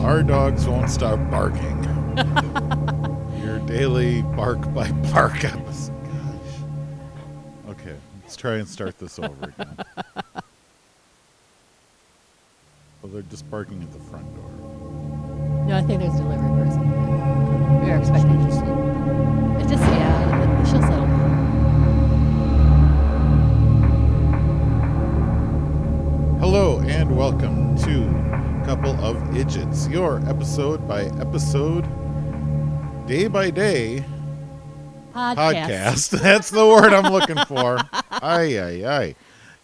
Our dogs won't stop barking. Your daily bark by bark episode. Gosh. Okay, let's try and start this over again. Well, they're just barking at the front Idiots, your episode by episode, day by day podcast. That's the word I'm looking for. Aye, aye, aye.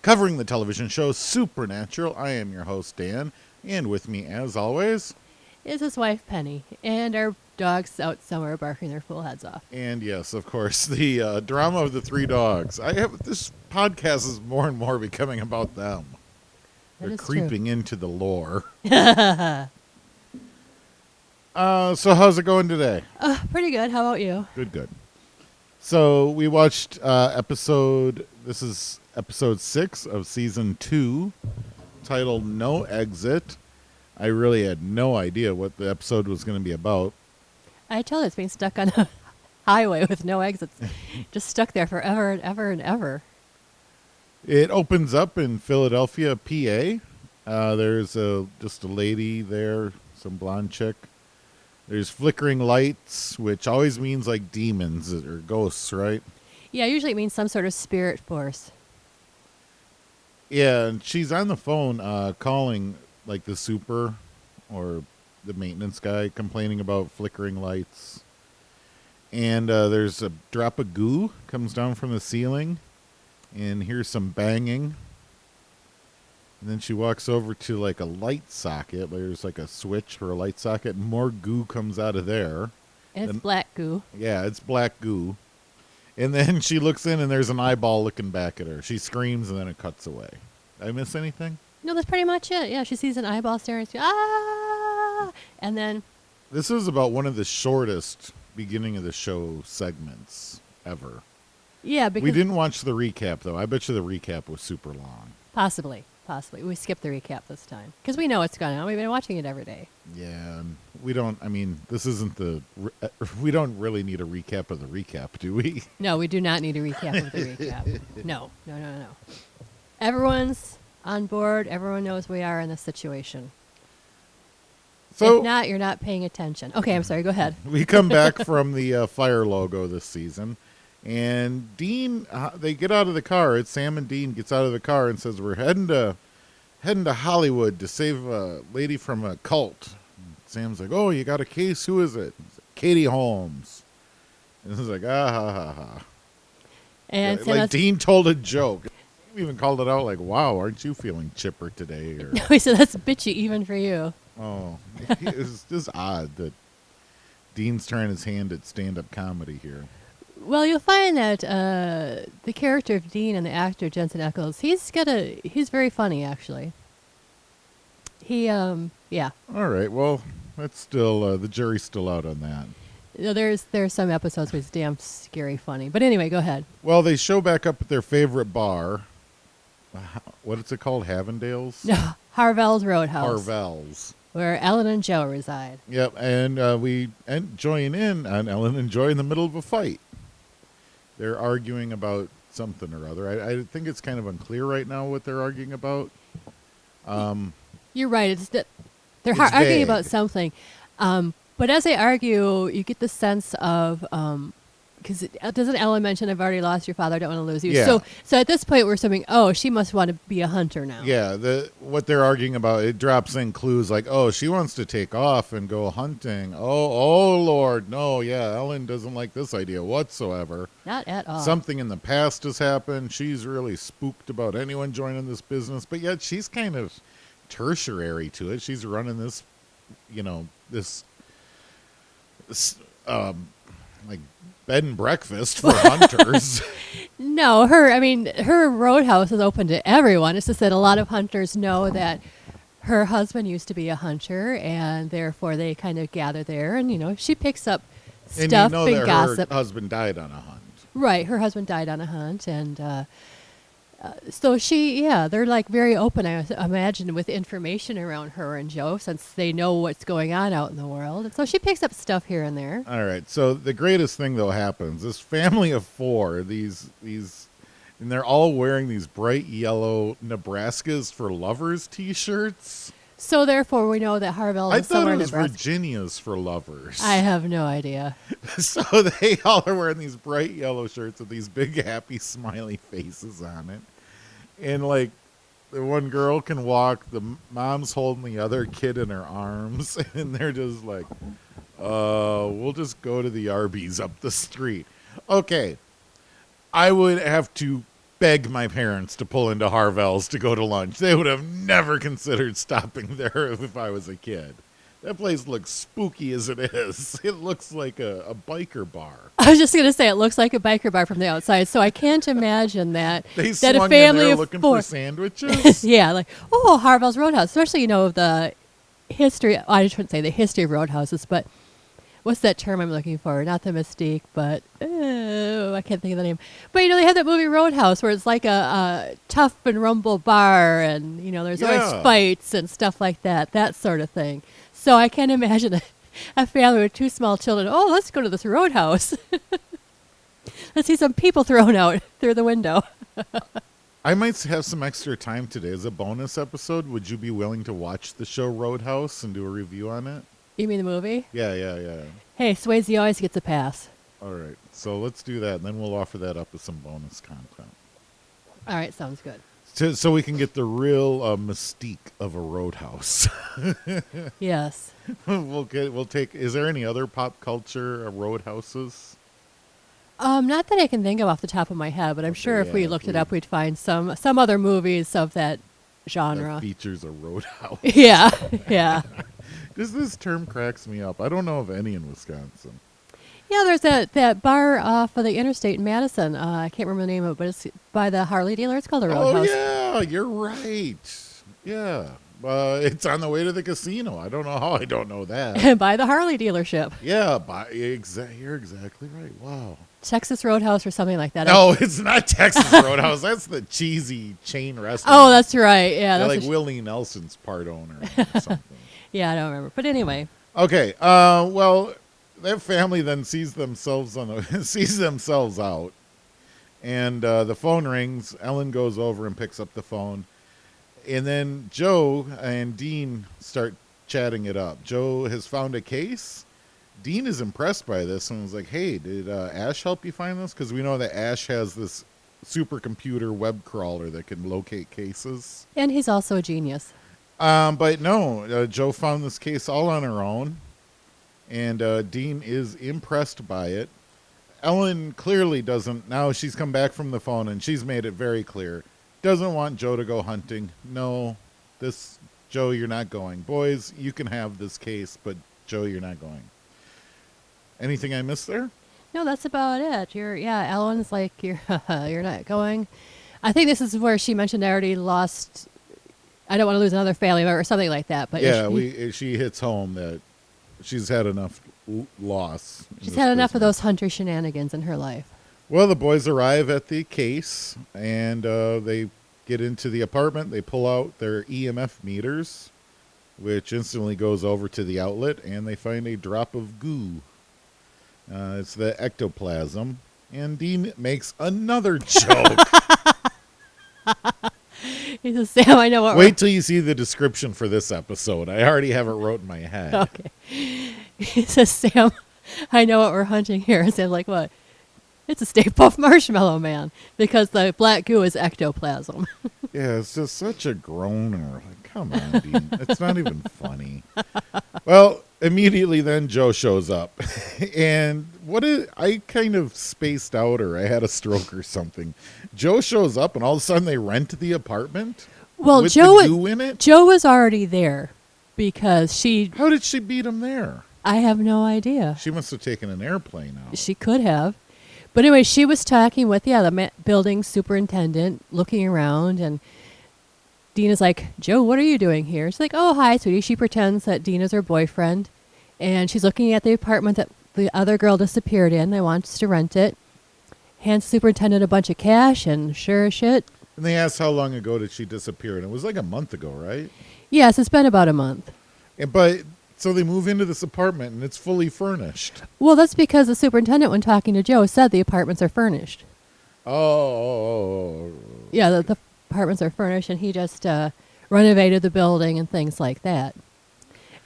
Covering the television show Supernatural. I am your host, Dan, and with me, as always, Is his wife Penny and our dogs out somewhere barking their full heads off. and yes, of course, the uh, drama of the three dogs. I have this podcast is more and more becoming about them. That They're is true. creeping into the lore. uh, so how's it going today? Uh, pretty good. How about you? Good, good. So we watched uh, episode. This is episode six of season two, titled "No Exit." I really had no idea what the episode was going to be about. I tell you, it's being stuck on a highway with no exits, just stuck there forever and ever and ever. It opens up in Philadelphia, PA. Uh, there's a just a lady there, some blonde chick. There's flickering lights, which always means like demons or ghosts, right? Yeah, usually it means some sort of spirit force. Yeah, and she's on the phone uh, calling like the super or the maintenance guy complaining about flickering lights. And uh, there's a drop of goo comes down from the ceiling, and here's some banging. And then she walks over to like a light socket. There's like a switch for a light socket. And more goo comes out of there. And it's Then- black goo. Yeah, it's black goo. And then she looks in, and there's an eyeball looking back at her. She screams, and then it cuts away. Did I miss anything? No, that's pretty much it. Yeah, she sees an eyeball staring. She, ah, and then This is about one of the shortest beginning of the show segments ever. Yeah, because we didn't watch the recap though. I bet you the recap was super long. possibly, possibly we skipped the recap this time because we know what's going on. We've been watching it every day. Yeah, we don't. I mean, this isn't the. uh, We don't really need a recap of the recap, do we? No, we do not need a recap of the recap. No, no, no, no. Everyone's on board. Everyone knows we are in this situation. So if not, you're not paying attention. Okay, I'm sorry. Go ahead. we come back from the uh, fire logo this season, and Dean. Uh, they get out of the car. It's Sam and Dean gets out of the car and says, "We're heading to heading to Hollywood to save a lady from a cult." Sam's like, "Oh, you got a case? Who is it?" Like, Katie Holmes. And he's like, "Ah ha ha ha." And Yeah, like has- Dean told a joke. He even called it out like, "Wow, aren't you feeling chipper today?" Or we said that's bitchy even for you. oh, it's just odd that Dean's trying his hand at stand-up comedy here. Well, you'll find that uh, the character of Dean and the actor Jensen Ackles, he's got a he's very funny actually. He um yeah. All right, well, that's still uh, the jury's still out on that. Know, there's there's some episodes where it's damn scary funny. But anyway, go ahead. Well, they show back up at their favorite bar. Uh, What is it called? Havendale's. No, Harvelle's Roadhouse, Harvelle's. where Ellen and Joe reside. Yep, and uh, we and join in on Ellen and Joy in the middle of a fight. They're arguing about something or other. I, I think it's kind of unclear right now what they're arguing about. Um, You're right. It's that they're It's har- arguing vague. about something, um, but as they argue, you get the sense of because doesn't Ellen mention I've already lost your father, I don't want to lose you. Yeah. So so at this point we're assuming oh she must want to be a hunter now. yeah, the what they're arguing about it drops in clues like, oh, she wants to take off and go hunting. Oh, oh Lord, no, yeah, Ellen doesn't like this idea whatsoever. Not at all. Something in the past has happened. She's really spooked about anyone joining this business, but yet she's kind of tertiary to it. She's running this, you know, this, this um, like bed and breakfast for hunters. No, her. I mean, her roadhouse is open to everyone. It's just that a lot of hunters know that her husband used to be a hunter, and therefore they kind of gather there. And you know, she picks up and stuff you know and gossip. her husband died on a hunt. Right, her husband died on a hunt, and uh, So she, yeah, they're like very open. I imagine with information around her and Joe, since they know what's going on out in the world. So she picks up stuff here and there. All right. So the greatest thing though happens. This family of four, these these, and they're all wearing these bright yellow Nebraska's for lovers T-shirts. So therefore, we know that Harvelle I is thought somewhere it in was Nebraska. Virginia's for lovers. I have no idea. so they all are wearing these bright yellow shirts with these big happy smiley faces on it, and like the one girl can walk, the mom's holding the other kid in her arms, and they're just like, "Uh, we'll just go to the Arby's up the street." Okay, I would have to beg my parents to pull into Harvelle's to go to lunch. They would have never considered stopping there if I was a kid. That place looks spooky as it is. It looks like a, a biker bar. I was just gonna say it looks like a biker bar from the outside, so I can't imagine that They that swung a family in there of looking four. for sandwiches. yeah, like oh, Harvelle's Roadhouse. Especially you know the history. I shouldn't say the history of roadhouses, but what's that term I'm looking for? Not the mystique, but oh, I can't think of the name. But you know they have that movie Roadhouse where it's like a, a tough and rumble bar, and you know there's Yeah. always fights and stuff like that, that sort of thing. So I can't imagine a, a family with two small children. Oh, let's go to this Roadhouse. let's see some people thrown out through the window. I might have some extra time today as a bonus episode. Would you be willing to watch the show Roadhouse and do a review on it? You mean the movie? Yeah, yeah, yeah. Hey, Swayze always gets a pass. All right. So let's do that, and then we'll offer that up as some bonus content. All right, sounds good. So, so we can get the real uh, mystique of a roadhouse. Yes. we'll get. We'll take. Is there any other pop culture uh, roadhouses? Um, not that I can think of off the top of my head, but I'm Okay, sure if we looked if it up, we'd find some some other movies of that genre. That features a roadhouse. yeah, yeah, Because this term cracks me up. I don't know of any in Wisconsin. yeah. There's that that bar off of the interstate in Madison. Uh, I can't remember the name of it, but it's by the Harley dealer. It's called the Roadhouse. Oh Roadhouse. yeah, you're right. Yeah, uh, it's on the way to the casino. I don't know how I don't know that. by the Harley dealership, yeah, by, exa- you're exactly right. Wow. Texas Roadhouse or something like that. No, it's not Texas Roadhouse. That's the cheesy chain restaurant. Oh, that's right. Yeah, They're that's like sh- Willie Nelson's part owner or something. Yeah. I don't remember, but anyway. Okay. Uh, well, their family then sees themselves on the sees themselves out, and uh, the phone rings. Ellen goes over and picks up the phone, and then Joe and Dean start chatting it up. Joe has found a case. Dean is impressed by this and was like, "Hey, did uh, Ash help you find this? Because we know that Ash has this supercomputer web crawler that can locate cases." And he's also a genius. Um, but no, uh, Joe found this case all on her own, and uh, Dean is impressed by it. Ellen clearly doesn't. Now she's come back from the phone and she's made it very clear. Doesn't want Joe to go hunting. No, this Joe, you're not going. Boys, you can have this case, but Joe, you're not going. Anything I missed there? No, that's about it. You're yeah, Ellen's like you're you're not going. I think this is where she mentioned I already lost. I don't want to lose another family member or something like that. But yeah, she- we she hits home that she's had enough loss. she's had enough of those hunter shenanigans in her life. Well, the boys arrive at the case and uh, they get into the apartment. They pull out their EMF meters, which instantly goes over to the outlet, and they find a drop of goo. Uh, it's the ectoplasm. And Dean makes another joke. He says, "Sam, I know what." Wait till you see the description for this episode. I already have it wrote in my head. Okay. He says, "Sam, I know what we're hunting here." And Sam's like, "What?" It's a Stay Puft Marshmallow Man because the black goo is ectoplasm. Yeah, it's just such a groaner. Like, come on, Dean. It's not even funny. Well, immediately then Joe shows up. and what is, I kind of spaced out or I had a stroke or something. Joe shows up and all of a sudden they rent the apartment Well, Joe the goo in it. Joe was already there because she. How did she beat him there? I have no idea. She must have taken an airplane out. She could have. But anyway, she was talking with yeah the ma- building superintendent, looking around, and Dina's like, "Joe, what are you doing here?" She's like, "Oh, hi, sweetie." She pretends that Dina's her boyfriend, and she's looking at the apartment that the other girl disappeared in. They wants to rent it. Hands the superintendent a bunch of cash, and sure as shit, And they asked how long ago did she disappear, and it was like a month ago, right? Yes, it's been about a month. And, but so they move into this apartment, and it's fully furnished. Well, that's because the superintendent, when talking to Joe, said the apartments are furnished. Oh, oh, oh, Yeah, the, the apartments are furnished, and he just uh, renovated the building and things like that.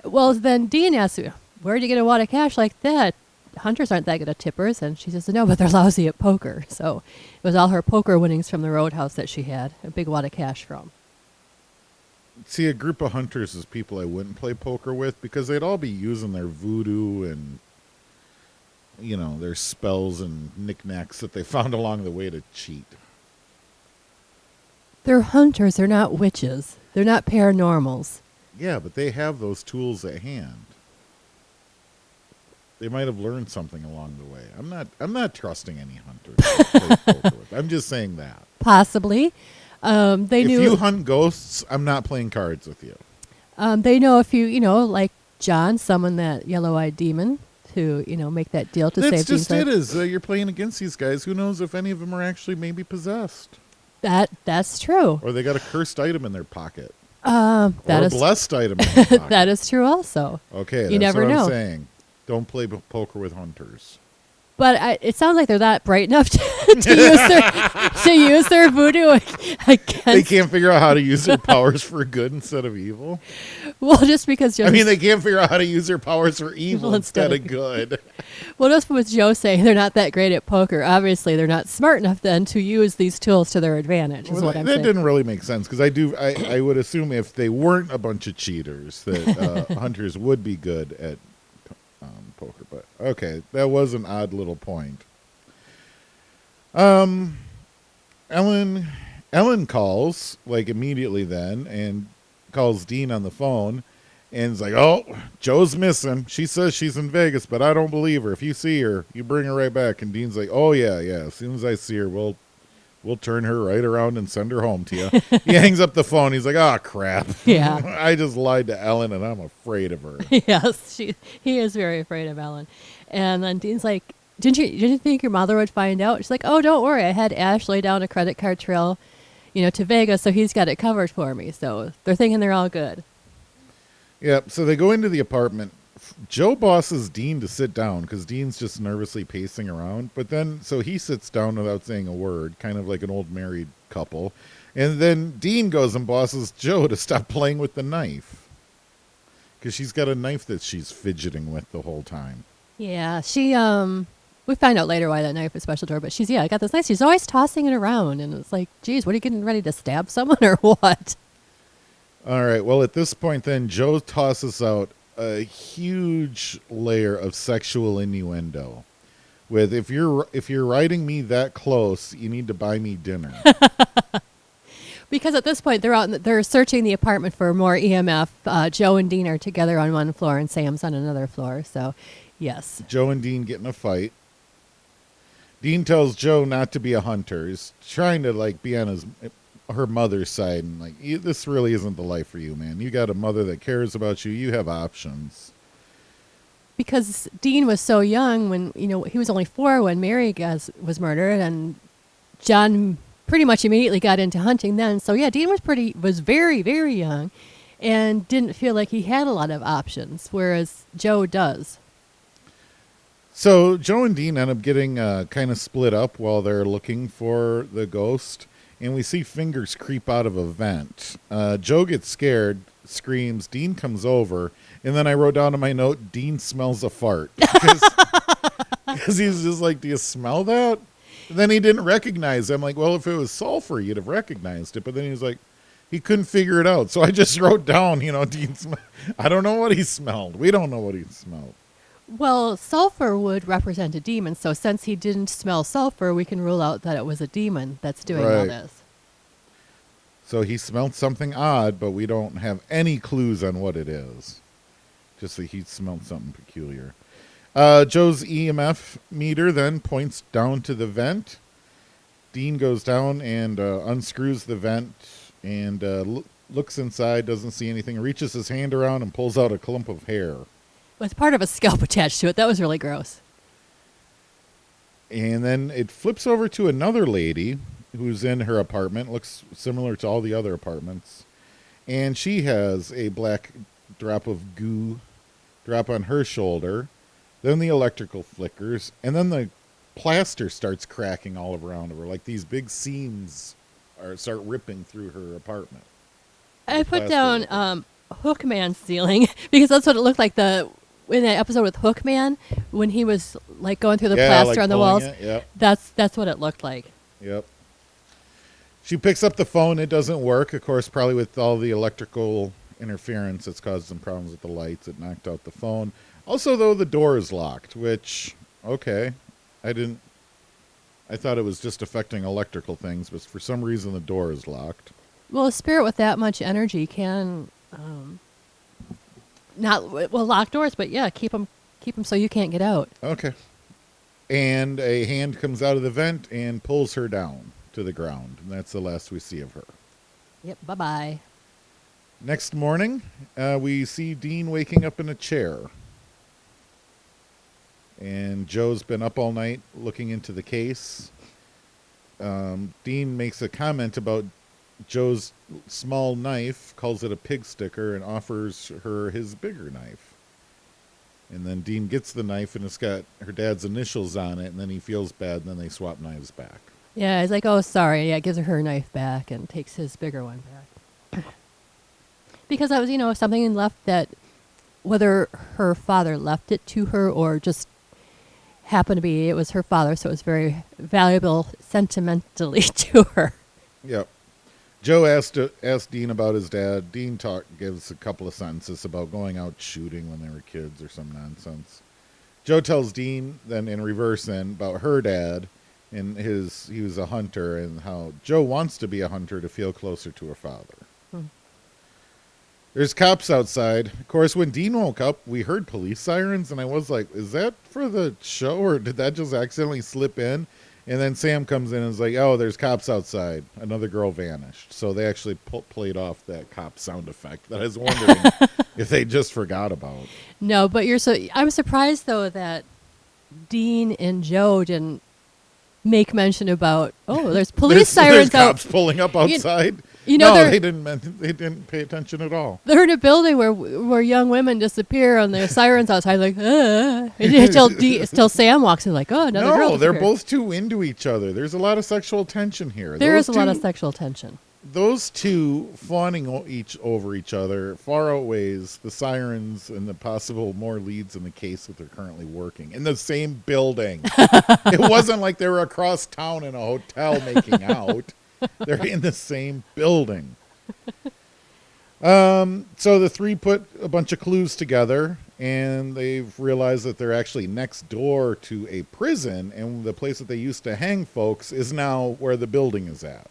Well, then Dean asked, "Where'd you get a wad of cash like that?" Hunters aren't that good at tippers, and she says, "No, but they're lousy at poker." So it was all her poker winnings from the roadhouse that she had a big wad of cash from. See, a group of hunters is people I wouldn't play poker with because they'd all be using their voodoo and, you know, their spells and knickknacks that they found along the way to cheat. They're hunters. They're not witches. They're not paranormals. Yeah, but they have those tools at hand. They might have learned something along the way. I'm not. I'm not trusting any hunters. to play poker with. I'm just saying that. Possibly, um, they if knew. you hunt ghosts, I'm not playing cards with you. Um, they know if you, you know, like John, summon that yellow-eyed demon to, you know, make that deal to That's save just it. Is uh, you're playing against these guys? Who knows if any of them are actually maybe possessed, That that's true. or they got a cursed item in their pocket, Um, that or is blessed item. In their that is true also. okay. you that's never what know. I'm saying. Don't play p- poker with hunters. But I, it sounds like they're not bright enough to, to use their to use their voodoo against. They can't figure out how to use their powers for good instead of evil. Well, just because Joe, I mean, they can't figure out how to use their powers for evil instead of good. well, just with Joe saying they're not that great at poker, obviously they're not smart enough then to use these tools to their advantage. Is Well, what that I'm that saying. didn't really make sense because I do. I, I would assume if they weren't a bunch of cheaters, that uh, hunters would be good at poker. But okay, that was an odd little point. Um, Ellen, Ellen calls like immediately then and calls Dean on the phone. And is like, oh, Joe's missing. She says she's in Vegas, but I don't believe her. If you see her, you bring her right back. And Dean's like, oh yeah, yeah. As soon as I see her, we'll we'll turn her right around and send her home to you. he hangs up the phone. He's like, oh crap. Yeah. I just lied to Ellen, and I'm afraid of her. yes, she he is very afraid of Ellen. And then Dean's like, "Didn't you didn't you think your mother would find out?" She's like, "Oh, don't worry. I had Ash lay down a credit card trail, you know, to Vegas, so he's got it covered for me." So they're thinking they're all good. Yep. So they go into the apartment. Joe bosses Dean to sit down because Dean's just nervously pacing around. But then, so he sits down without saying a word, kind of like an old married couple. And then Dean goes and bosses Joe to stop playing with the knife because she's got a knife that she's fidgeting with the whole time. Yeah, she um. We find out later why that knife is special to her, but she's yeah, I got this knife. She's always tossing it around, and it's like, geez, what are you getting ready to stab someone or what? All right. Well, at this point, then Joe tosses out a huge layer of sexual innuendo. With if you're if you're riding me that close, you need to buy me dinner. Because at this point they're out, they're searching the apartment for more EMF. Uh, Joe and Dean are together on one floor, and Sam's on another floor. So, yes, Joe and Dean get in a fight. Dean tells Joe not to be a hunter. He's trying to like be on his her mother's side and like this really isn't the life for you, man. You got a mother that cares about you. You have options. because Dean was so young when you know he was only four when Mary was was murdered, and John pretty much immediately got into hunting then. So yeah, Dean was pretty was very very young, and didn't feel like he had a lot of options, whereas Joe does. So Joe and Dean end up getting uh, kind of split up while they're looking for the ghost, and we see fingers creep out of a vent. Uh, Joe gets scared, screams. Dean comes over, and then I wrote down in my note, "Dean smells a fart," because he's just like, "Do you smell that?" And then he didn't recognize. it. I'm like, "Well, if it was sulfur, you'd have recognized it." But then he was like, he couldn't figure it out. So I just wrote down, you know, Dean. Sm- I don't know what he smelled. We don't know what he smelled. Well, sulfur would represent a demon, so since he didn't smell sulfur, we can rule out that it was a demon that's doing all Right. this. So he smelled something odd, but we don't have any clues on what it is. Just that he smelled something peculiar. Uh, Joe's EMF meter then points down to the vent. Dean goes down and uh, unscrews the vent and uh, loo- looks inside, doesn't see anything, reaches his hand around and pulls out a clump of hair. With part of a scalp attached to it. That was really gross. And then it flips over to another lady, who's in her apartment. Looks similar to all the other apartments, and she has a black drop of goo drop on her shoulder. Then the electrical flickers, and then the plaster starts cracking all around her. Like these big seams are start ripping through her apartment. I put down um, Hookman ceiling because that's what it looked like the in that episode with Hookman when he was like going through the Yeah, plaster like on the walls. it, Yep. That's that's what it looked like. Yep. She picks up the phone. It doesn't work. Of course, probably with all the electrical interference, that's caused some problems with the lights. It knocked out the phone. Also, though, the door is locked, which, okay. I didn't. I thought it was just affecting electrical things, but for some reason, the door is locked. Well, a spirit with that much energy can um, not well lock doors, but yeah, keep them keep them so you can't get out. Okay. And a hand comes out of the vent and pulls her down to the ground. And that's the last we see of her. Yep. Bye bye. Next morning, uh, we see Dean waking up in a chair. And Joe's been up all night looking into the case. Um, Dean makes a comment about Joe's small knife, calls it a pig sticker, and offers her his bigger knife. And then Dean gets the knife, and it's got her dad's initials on it, and then he feels bad, and then they swap knives back. Yeah, he's like, oh, sorry. Yeah, gives her her knife back and takes his bigger one back. because that was, you know, something left that, whether her father left it to her or just happened to be, it was her father, so it was very valuable sentimentally to her. Yep. Joe asked asked Dean about his dad. Dean talk gives a couple of sentences about going out shooting when they were kids or some nonsense. Joe tells Dean then in reverse then about her dad and his he was a hunter and how Joe wants to be a hunter to feel closer to her father. Hmm. There's cops outside. Of course, when Dean woke up, we heard police sirens, and I was like, "Is that for the show, or did that just accidentally slip in?" And then Sam comes in and is like, "Oh, there's cops outside. Another girl vanished." So they actually played off that cop sound effect that I was wondering if they just forgot about. No, but you're so. I'm surprised though that Dean and Joe didn't make mention about. Oh, there's police There's- sirens there's out. cops pulling up outside. you know, no, they're- they didn't. They didn't pay attention at all. They're in a building where where young women disappear and there's sirens outside, like, uh, until, D, till Sam walks in, like, oh, another girl. no, they're both too into each other. There's a lot of sexual tension here. There Those is a lot of sexual tension. those two fawning o- each over each other far outweighs the sirens and the possible more leads in the case that they're currently working in the same building. it wasn't like they were across town in a hotel making out. They're in the same building. Um, so the three put a bunch of clues together and they've realized that they're actually next door to a prison and the place that they used to hang folks is now where the building is at.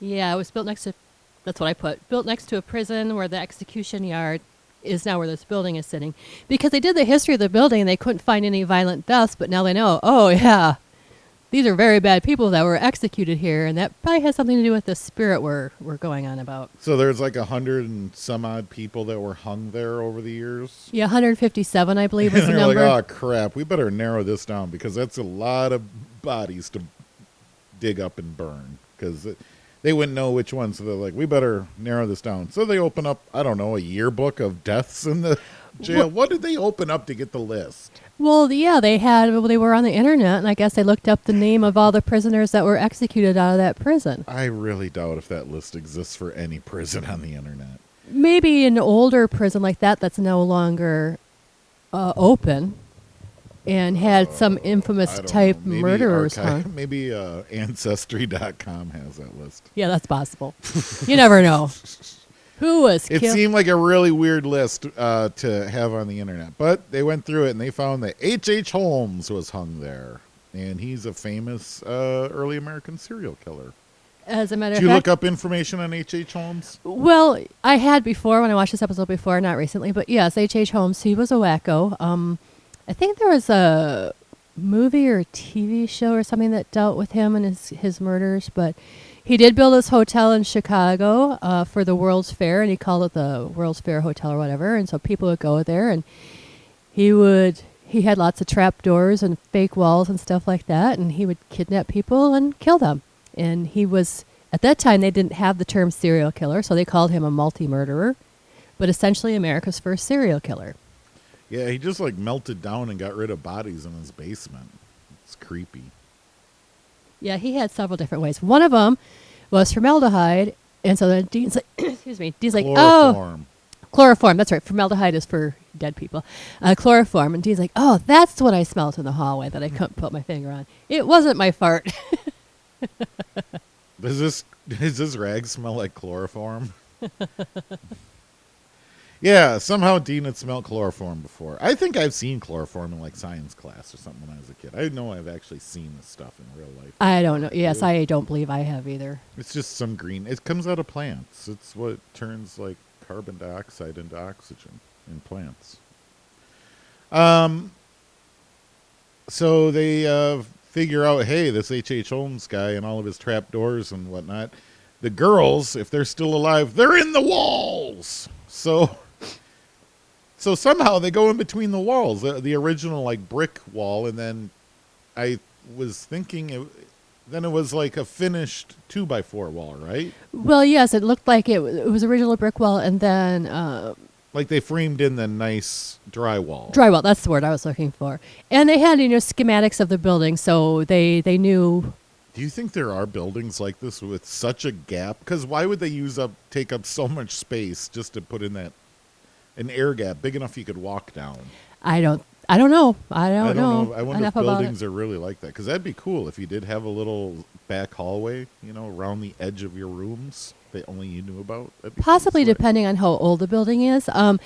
Yeah, it was built next to. That's what I put. Built next to a prison where the execution yard is now where this building is sitting. Because they did the history of the building and they couldn't find any violent deaths, but now they know. Oh yeah, these are very bad people that were executed here, and that probably has something to do with the spirit we're we're going on about. So there's like a hundred and some odd people that were hung there over the years. Yeah, 157, I believe, was and the they're number. like, oh crap, we better narrow this down because that's a lot of bodies to dig up and burn because they wouldn't know which ones. So they're like, we better narrow this down. So they open up, I don't know, a yearbook of deaths in the jail. what did they open up to get the list? Well, yeah, they had. Well, they were on the internet, and I guess they looked up the name of all the prisoners that were executed out of that prison. I really doubt if that list exists for any prison on the internet. Maybe an older prison like that that's no longer uh, open, and had some infamous type know. Maybe murderers archive- hung. Maybe uh, Ancestry.com has that list. Yeah, that's possible. you never know. Who was It killed? seemed like a really weird list uh, to have on the internet, but they went through it and they found that H. H. Holmes was hung there, and he's a famous uh, early American serial killer. As a matter Did of you fact, look up information on H. H. Holmes? Well, I had before when I watched this episode before, not recently, but yes, H. H. Holmes. He was a wacko. Um, I think there was a movie or a TV show or something that dealt with him and his his murders. But he did build this hotel in Chicago uh, for the World's Fair, and he called it the World's Fair Hotel or whatever. And so people would go there, and he would. He had lots of trap doors and fake walls and stuff like that, and he would kidnap people and kill them. and he was at that time they didn't have the term serial killer, so they called him a multi-murderer, but essentially America's first serial killer. Yeah, he just like melted down and got rid of bodies in his basement. It's creepy. Yeah, he had several different ways. One of them was formaldehyde, and so then Dean's like, excuse me, Dean's like, oh, Chloroform. chloroform. That's right. Formaldehyde is for dead people. Uh, chloroform, and Dean's like, oh, that's what I smelled in the hallway that I couldn't put my finger on. It wasn't my fart. Does this does this rag smell like chloroform? yeah, somehow Dean had smelled chloroform before. I think I've seen chloroform in like science class or something when I was a kid. I know I've actually seen this stuff in real life. I don't know. Yes, I don't believe I have either. It's just some green. It comes out of plants. It's what turns like carbon dioxide into oxygen in plants. Um. So they uh, figure out, hey, this H. H. Holmes guy and all of his trap doors and whatnot. The girls, if they're still alive, they're in the walls. So. So somehow they go in between the walls, the, the original like brick wall, and then I was thinking it, then it was like a finished two by four wall, right? Well, yes, it looked like it, it was original brick wall, and then uh, Like they framed in the nice drywall. drywall. That's the word I was looking for. And they had you know schematics of the building, so they they knew. Do you think there are buildings like this with such a gap? Because why would they use up take up so much space just to put in that an air gap big enough you could walk down? I don't. I don't know. I don't, I don't know. I wonder if buildings are really like that. Because that'd be cool if you did have a little back hallway, you know, around the edge of your rooms that only you knew about. Possibly slick. depending on how old the building is, um,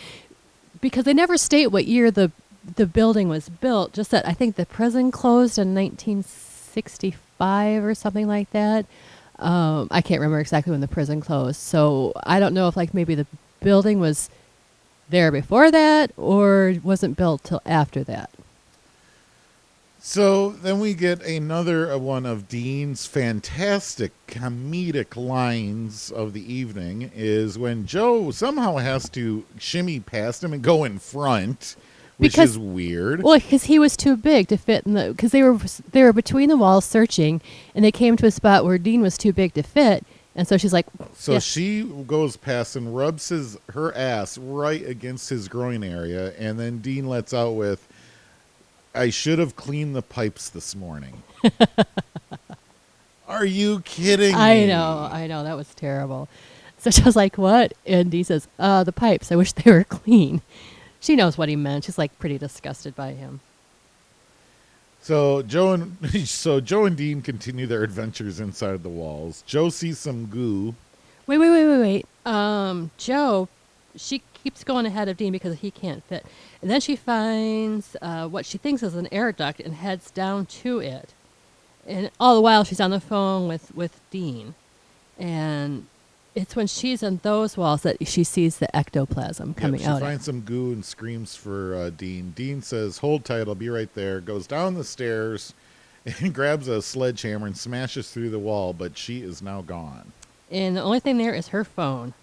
because they never state what year the the building was built. Just that I think the prison closed in 1965 or something like that. Um, I can't remember exactly when the prison closed, so I don't know if like maybe the building was there before that or wasn't built till after that. So then we get another uh, one of Dean's fantastic comedic lines of the evening is when Joe somehow has to shimmy past him and go in front, which Because- is weird. Well, because he was too big to fit in the. Because they were they were between the walls searching, and they came to a spot where Dean was too big to fit, and so she's like, so yeah. she goes past and rubs his her ass right against his groin area, and then Dean lets out with, "I should have cleaned the pipes this morning." Are you kidding? I me? know, I know, that was terrible. So she was like, "What?" And Dean says, "Uh, the pipes. I wish they were clean." She knows what he meant. She's like pretty disgusted by him. So Joe and so Joe and Dean continue their adventures inside the walls. Joe sees some goo. Wait, wait, wait, wait, wait. Um, Joe, she keeps going ahead of Dean because he can't fit, and then she finds uh, what she thinks is an air duct and heads down to it. And all the while, she's on the phone with with Dean, and it's when she's on those walls that she sees the ectoplasm Yep, coming she out. finds some goo and screams for uh, Dean. Dean says, "Hold tight, I'll be right there." Goes down the stairs and grabs a sledgehammer and smashes through the wall, but she is now gone. and the only thing there is her phone.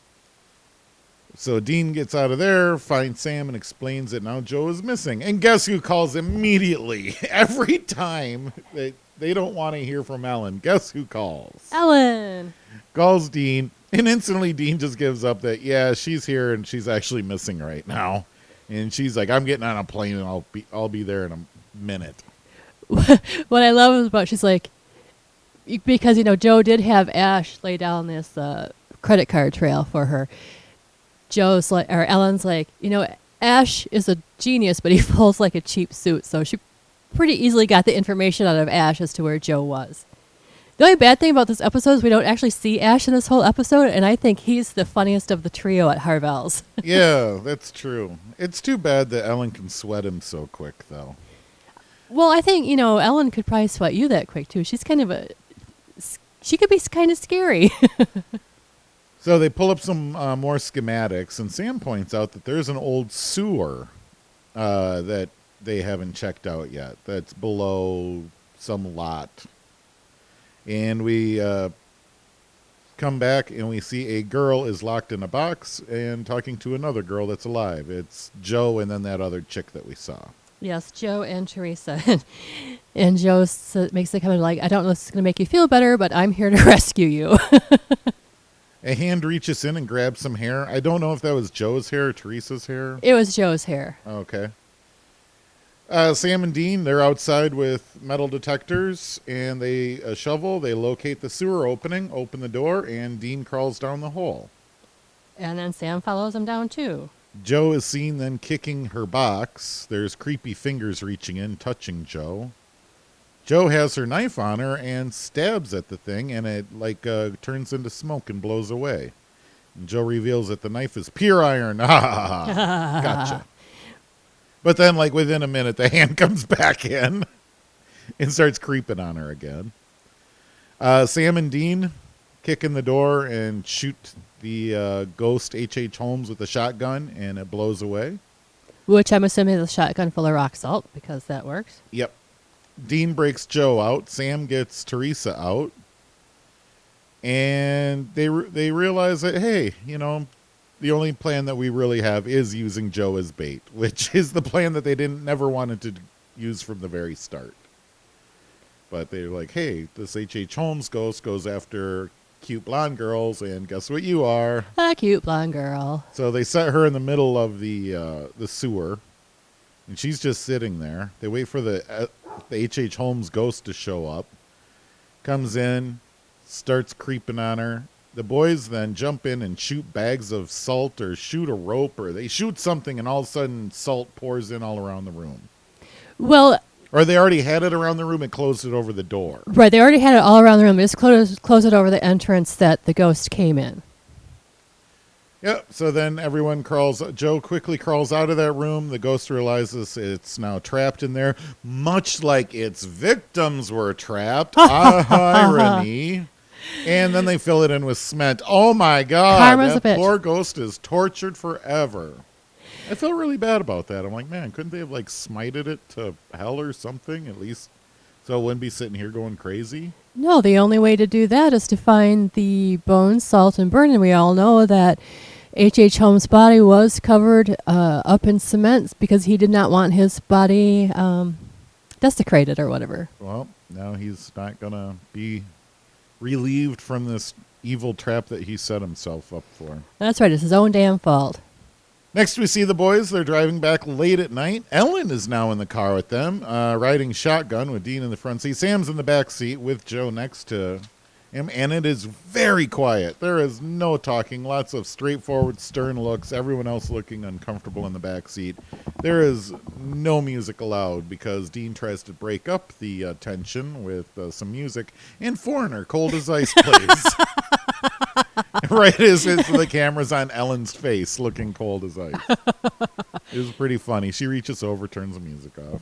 So Dean gets out of there, finds Sam, and explains that now Joe is missing. And guess who calls immediately? Every time they, they don't want to hear from Ellen, guess who calls? Ellen. calls Dean, and instantly Dean just gives up that yeah, she's here and she's actually missing right now. And she's like, I'm getting on a plane and I'll be I'll be there in a minute. what I love about she's like, because you know Joe did have Ash lay down this uh, credit card trail for her. Joe's like, or Ellen's like, you know, Ash is a genius, but he falls like a cheap suit. So she pretty easily got the information out of Ash as to where Joe was. The only bad thing about this episode is we don't actually see Ash in this whole episode, and I think he's the funniest of the trio at Harvelle's. yeah, that's true. It's too bad that Ellen can sweat him so quick though. Well, I think you know Ellen could probably sweat you that quick too. She's kind of a, she could be kind of scary. So they pull up some uh, more schematics, and Sam points out that there's an old sewer uh, that they haven't checked out yet. That's below some lot, and we uh, come back and we see a girl is locked in a box and talking to another girl that's alive. It's Joe and then that other chick that we saw. Yes, Joe and Teresa. and Joe s- makes the comment like, I don't know if this is going to make you feel better, but I'm here to rescue you. A hand reaches in and grabs some hair. I don't know if that was Joe's hair or Teresa's hair. it was Joe's hair. Okay. Uh, Sam and Dean, they're outside with metal detectors and they a shovel. They locate the sewer opening, open the door, and Dean crawls down the hole. And then Sam follows him down too. Joe is seen then kicking her box. There's creepy fingers reaching in, touching Joe. Joe has her knife on her and stabs at the thing, and it like uh, turns into smoke and blows away. And Joe reveals that the knife is pure iron. Ha ha ha! ha. Gotcha. But then, like within a minute, the hand comes back in and starts creeping on her again. Uh, Sam and Dean kick in the door and shoot the uh, ghost H.H. H. Holmes with a shotgun, and it blows away. Which I'm assuming is a shotgun full of rock salt because that works. Yep. Dean breaks Joe out. Sam gets Teresa out, and they re- they realize that hey, you know, the only plan that we really have is using Joe as bait, which is the plan that they didn't never wanted to use from the very start. But they're like, hey, this H.H. H. Holmes ghost goes after cute blonde girls, and guess what you are? A cute blonde girl. So they set her in the middle of the uh, the sewer, and she's just sitting there. They wait for the uh, the H. H. Holmes ghost to show up. Comes in, starts creeping on her. The boys then jump in and shoot bags of salt or shoot a rope or they shoot something, and all of a sudden salt pours in all around the room. Well, Or they already had it around the room and closed it over the door. right, they already had it all around the room. Just close, close it over the entrance that the ghost came in. Yep. So then everyone crawls. Joe quickly crawls out of that room. The ghost realizes it's now trapped in there, much like its victims were trapped. ah, irony. And then they fill it in with cement. Oh my god! Karma's that a bitch. poor ghost is tortured forever. I feel really bad about that. I'm like, man, couldn't they have like smited it to hell or something at least, so it wouldn't be sitting here going crazy? No, the only way to do that is to find the bones, salt, and burn. And we all know that H.H. H. Holmes' body was covered uh, up in cement because he did not want his body um, desecrated or whatever. Well, now he's not gonna be relieved from this evil trap that he set himself up for. That's right, it's his own damn fault. Next, we see the boys. They're driving back late at night. Ellen is now in the car with them, uh, riding shotgun with Dean in the front seat. Sam's in the back seat with Joe next to and it is very quiet. There is no talking, lots of straightforward, stern looks, everyone else looking uncomfortable in the back seat. There is no music allowed because Dean tries to break up the uh, tension with uh, some music, and Foreigner, Cold as Ice, plays. right as, as the camera's on Ellen's face, looking cold as ice. it was pretty funny. She reaches over, turns the music off.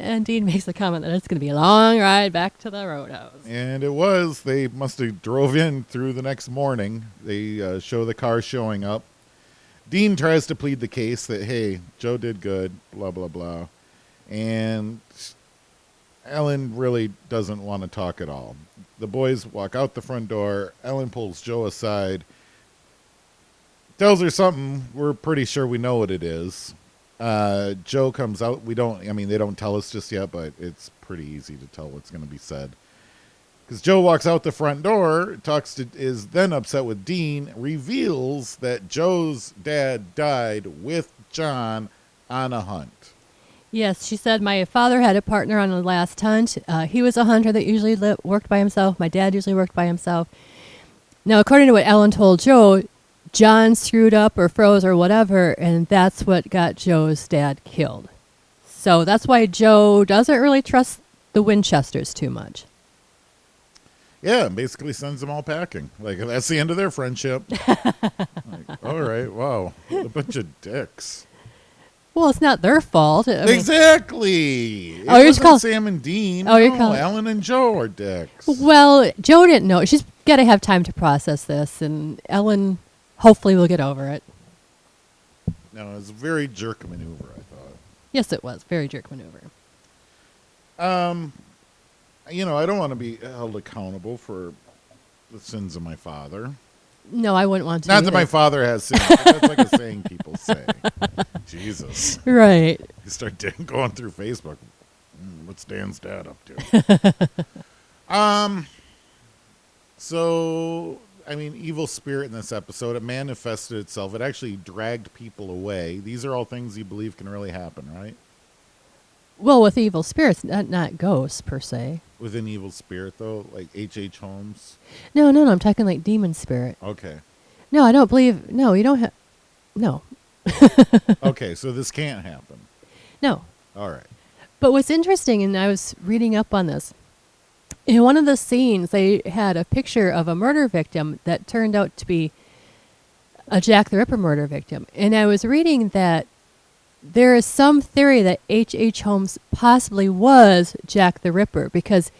And Dean makes the comment that it's going to be a long ride back to the roadhouse. And it was. They must have drove in through the next morning. They uh, show the car showing up. Dean tries to plead the case that, hey, Joe did good, blah, blah, blah. And Ellen really doesn't want to talk at all. The boys walk out the front door. Ellen pulls Joe aside, tells her something. We're pretty sure we know what it is. Uh, Joe comes out. We don't, I mean, they don't tell us just yet, but it's pretty easy to tell what's going to be said. Because Joe walks out the front door, talks to, is then upset with Dean, reveals that Joe's dad died with John on a hunt. Yes, she said my father had a partner on the last hunt. Uh, he was a hunter that usually worked by himself. My dad usually worked by himself. Now, according to what Ellen told Joe, John screwed up or froze or whatever, and that's what got Joe's dad killed. So that's why Joe doesn't really trust the Winchesters too much. Yeah, and basically sends them all packing. Like that's the end of their friendship. like, all right, wow, a bunch of dicks. Well, it's not their fault. I exactly. Oh, you're wasn't call- Sam and Dean. Oh, you're no, call- Alan and Joe are dicks. well, Joe didn't know. She's got to have time to process this, and Ellen hopefully we'll get over it. No, it's a very jerk maneuver. I thought. Yes, it was. Very jerk maneuver. Um, you know, I don't want to be held accountable for the sins of my father. No, I wouldn't want to. Not that my father has sins. that's like a saying people say. Jesus. Right. You start going through Facebook. "Hmm, what's Dan's dad up to? um. So, I mean, evil spirit in this episode, it manifested itself. It actually dragged people away. These are all things you believe can really happen, right? Well, with evil spirits, not not ghosts per se. With an evil spirit, though, like H. H. Holmes. No, no, no. I'm talking like demon spirit. Okay. No, I don't believe. No, you don't have. No, Okay, so this can't happen. no. All right. But what's interesting, and I was reading up on this, in one of the scenes, they had a picture of a murder victim that turned out to be a Jack the Ripper murder victim. And I was reading that there is some theory that H.H. H. Holmes possibly was Jack the Ripper because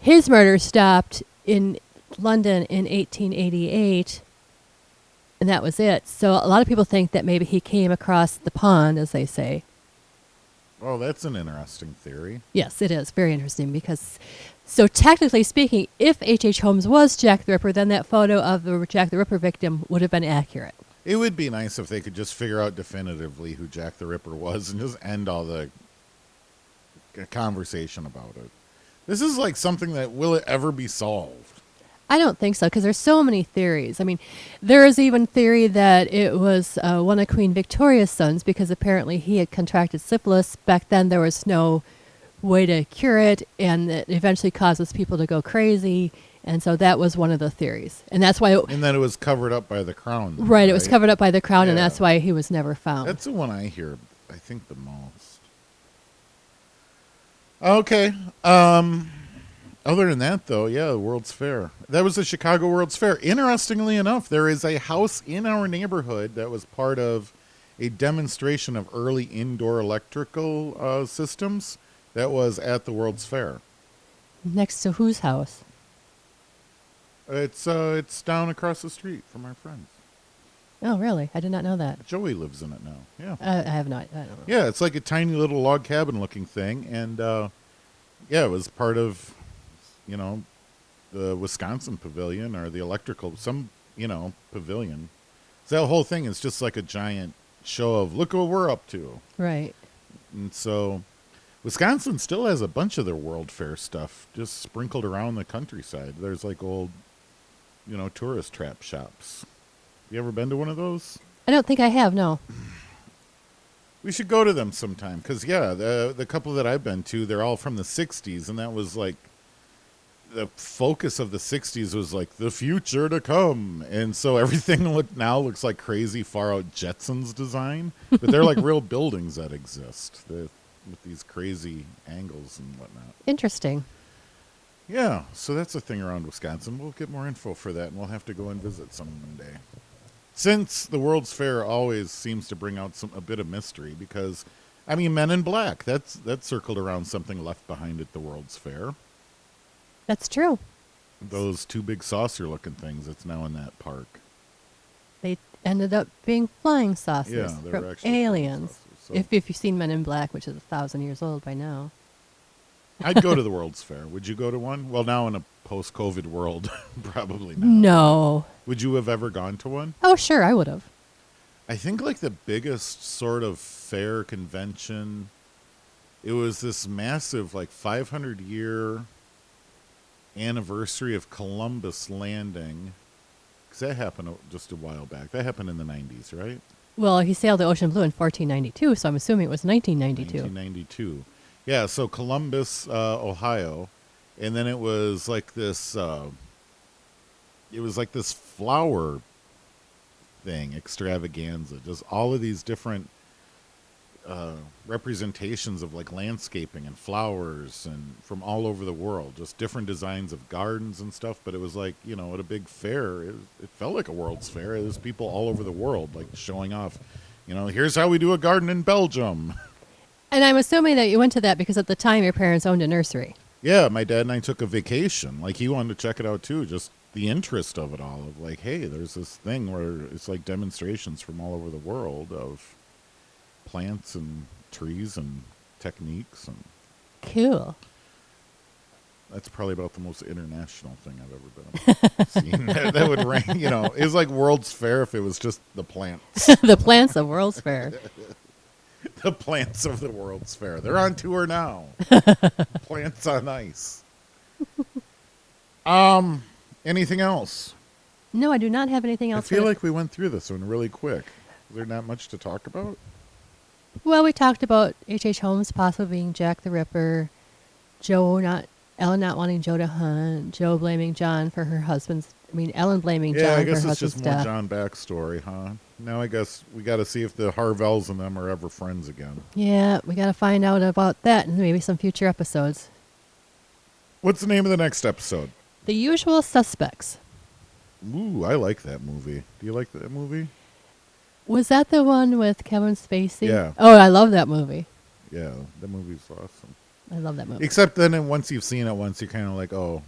his murder stopped in London in 1888, and that was it. So a lot of people think that maybe he came across the pond, as they say. Oh, that's an interesting theory. Yes, it is very interesting because, so technically speaking, if H.H. H. Holmes was Jack the Ripper, then that photo of the Jack the Ripper victim would have been accurate. It would be nice if they could just figure out definitively who Jack the Ripper was and just end all the conversation about it. This is like something that will it ever be solved? I don't think so because there's so many theories. I mean, there is even theory that it was uh, one of Queen Victoria's sons because apparently he had contracted syphilis. Back then, there was no way to cure it, and it eventually causes people to go crazy. And so that was one of the theories, and that's why. It, And then it was covered up by the crown. then, right, it was covered up by the crown, and that's why he was never found. That's the one I hear, I think, the most. Okay. Um, other than that, though, yeah, the World's Fair. That was the Chicago World's Fair. Interestingly enough, there is a house in our neighborhood that was part of a demonstration of early indoor electrical uh, systems that was at the World's Fair. Next to whose house? It's uh, it's down across the street from our friends. Oh, really? I did not know that. Joey lives in it now. Yeah. Uh, I have not. I don't know. Yeah, it's like a tiny little log cabin looking thing, and uh, yeah, it was part of, you know, the Wisconsin pavilion or the electrical some you know pavilion. So that whole thing is just like a giant show of look what we're up to, Right. and so Wisconsin still has a bunch of their World Fair stuff just sprinkled around the countryside. There's like old, you know, tourist trap shops. You ever been to one of those? I don't think I have. No. We should go to them sometime because yeah, the the couple that I've been to, they're all from the '60s, and that was like the focus of the '60s was like the future to come, and so everything look now looks like crazy far out Jetsons design, but they're like real buildings that exist with these crazy angles and whatnot. Interesting. Yeah, so that's a thing around Wisconsin. We'll get more info for that, and we'll have to go and visit some one day. Since the World's Fair always seems to bring out some a bit of mystery, because I mean, Men in Black that's that circled around something left behind at the World's Fair. That's true. Those two big saucer-looking things that's now in that park. They ended up being flying saucers Yeah, they were from actually aliens. So- If if you've seen Men in Black, which is a thousand years old by now. I'd go to the World's Fair. Would you go to one? Well, now in a post-COVID world, probably not. No. Would you have ever gone to one? Oh, sure, I would have. I think like the biggest sort of fair convention. It was this massive like 500 year anniversary of Columbus landing. Because that happened just a while back. That happened in the 90s, right? Well, he sailed the ocean blue in 1492, so I'm assuming it was 1992. 1992. Yeah, so Columbus, uh, Ohio, and then it was like this. Uh, it was like this flower thing extravaganza. Just all of these different uh, representations of like landscaping and flowers and from all over the world. Just different designs of gardens and stuff. But it was like you know at a big fair. It, it felt like a World's Fair. There's people all over the world like showing off. You know, here's how we do a garden in Belgium. And I'm assuming that you went to that because at the time your parents owned a nursery. Yeah, my dad and I took a vacation. Like he wanted to check it out too. Just the interest of it all. Of like, hey, there's this thing where it's like demonstrations from all over the world of plants and trees and techniques, and Cool. that's probably about the most international thing I've ever been seen. that, that would rank, you know, it was like World's Fair if it was just the plants. the plants of World's Fair. the plants of the World's Fair. They're on tour now. plants on ice. Um, anything else? No, I do not have anything else. I feel like we went through this one really quick. Is there not much to talk about? Well, we talked about H. H. Holmes possibly being Jack the Ripper, Joe not Ellen not wanting Joe to hunt, Joe blaming John for her husband's. I mean, Ellen blaming Yeah, John Yeah, I guess it's just more death. John backstory, huh? Now I guess we got to see if the Harvelles and them are ever friends again. Yeah, we got to find out about that in maybe some future episodes. What's the name of the next episode? The Usual Suspects. Ooh, I like that movie. Do you like that movie? Was that the one with Kevin Spacey? Yeah. Oh, I love that movie. Yeah, the movie's awesome. I love that movie. Except then, once you've seen it once, you're kind of like, oh,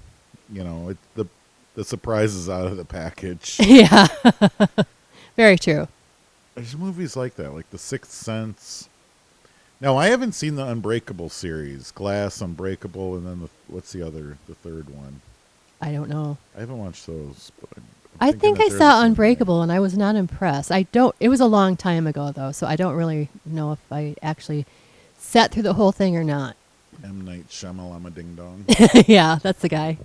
you know, it, the the surprise is out of the package. yeah. Very true. There's movies like that, like The Sixth Sense. Now I haven't seen the Unbreakable series, Glass, Unbreakable, and then the what's the other, the third one? I don't know. I haven't watched those, but I think I that they're the saw. Unbreakable and I was not impressed. I don't. It was a long time ago though, so I don't really know if I actually sat through the whole thing or not. M Night Shyamalama Ding Dong. yeah, that's the guy.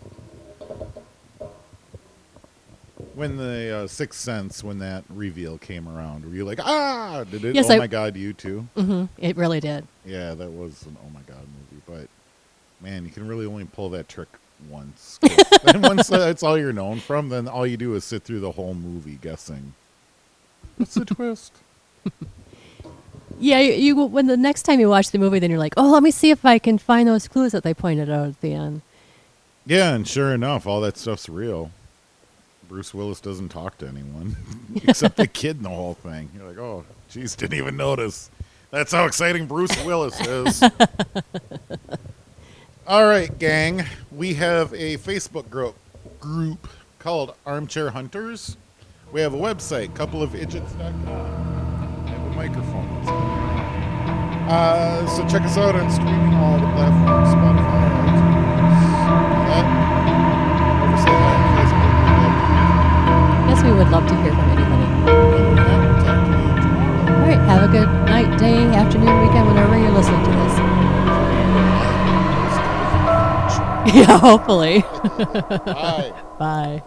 when the uh, Sixth Sense, when that reveal came around, were you like, ah? Did it? Yes, oh I- my God, you too? Mm-hmm, It really did. Yeah, that was an oh my god movie. But man, you can really only pull that trick once. Uh, then once that's all you're known from, then all you do is sit through the whole movie guessing. What's the twist? Yeah, you, you when the next time you watch the movie, then you're like, oh, let me see if I can find those clues that they pointed out at the end. Yeah, and sure enough, all that stuff's real. Bruce Willis doesn't talk to anyone except the kid in the whole thing. You're like, oh, jeez, didn't even notice. That's how exciting Bruce Willis is. All right, gang. We have a Facebook group group called Armchair Hunters. We have a website, coupleofidgits.com. I have a microphone. Uh, so check us out on streaming all the platforms, Spotify, iTunes. That. Ever say hi on Facebook? Yes, we would love to hear from anybody. Other than that, we'll talk to you tomorrow. All right, have a good night, day, afternoon, weekend, whenever you're listening to this. yeah, hopefully. Bye. Bye.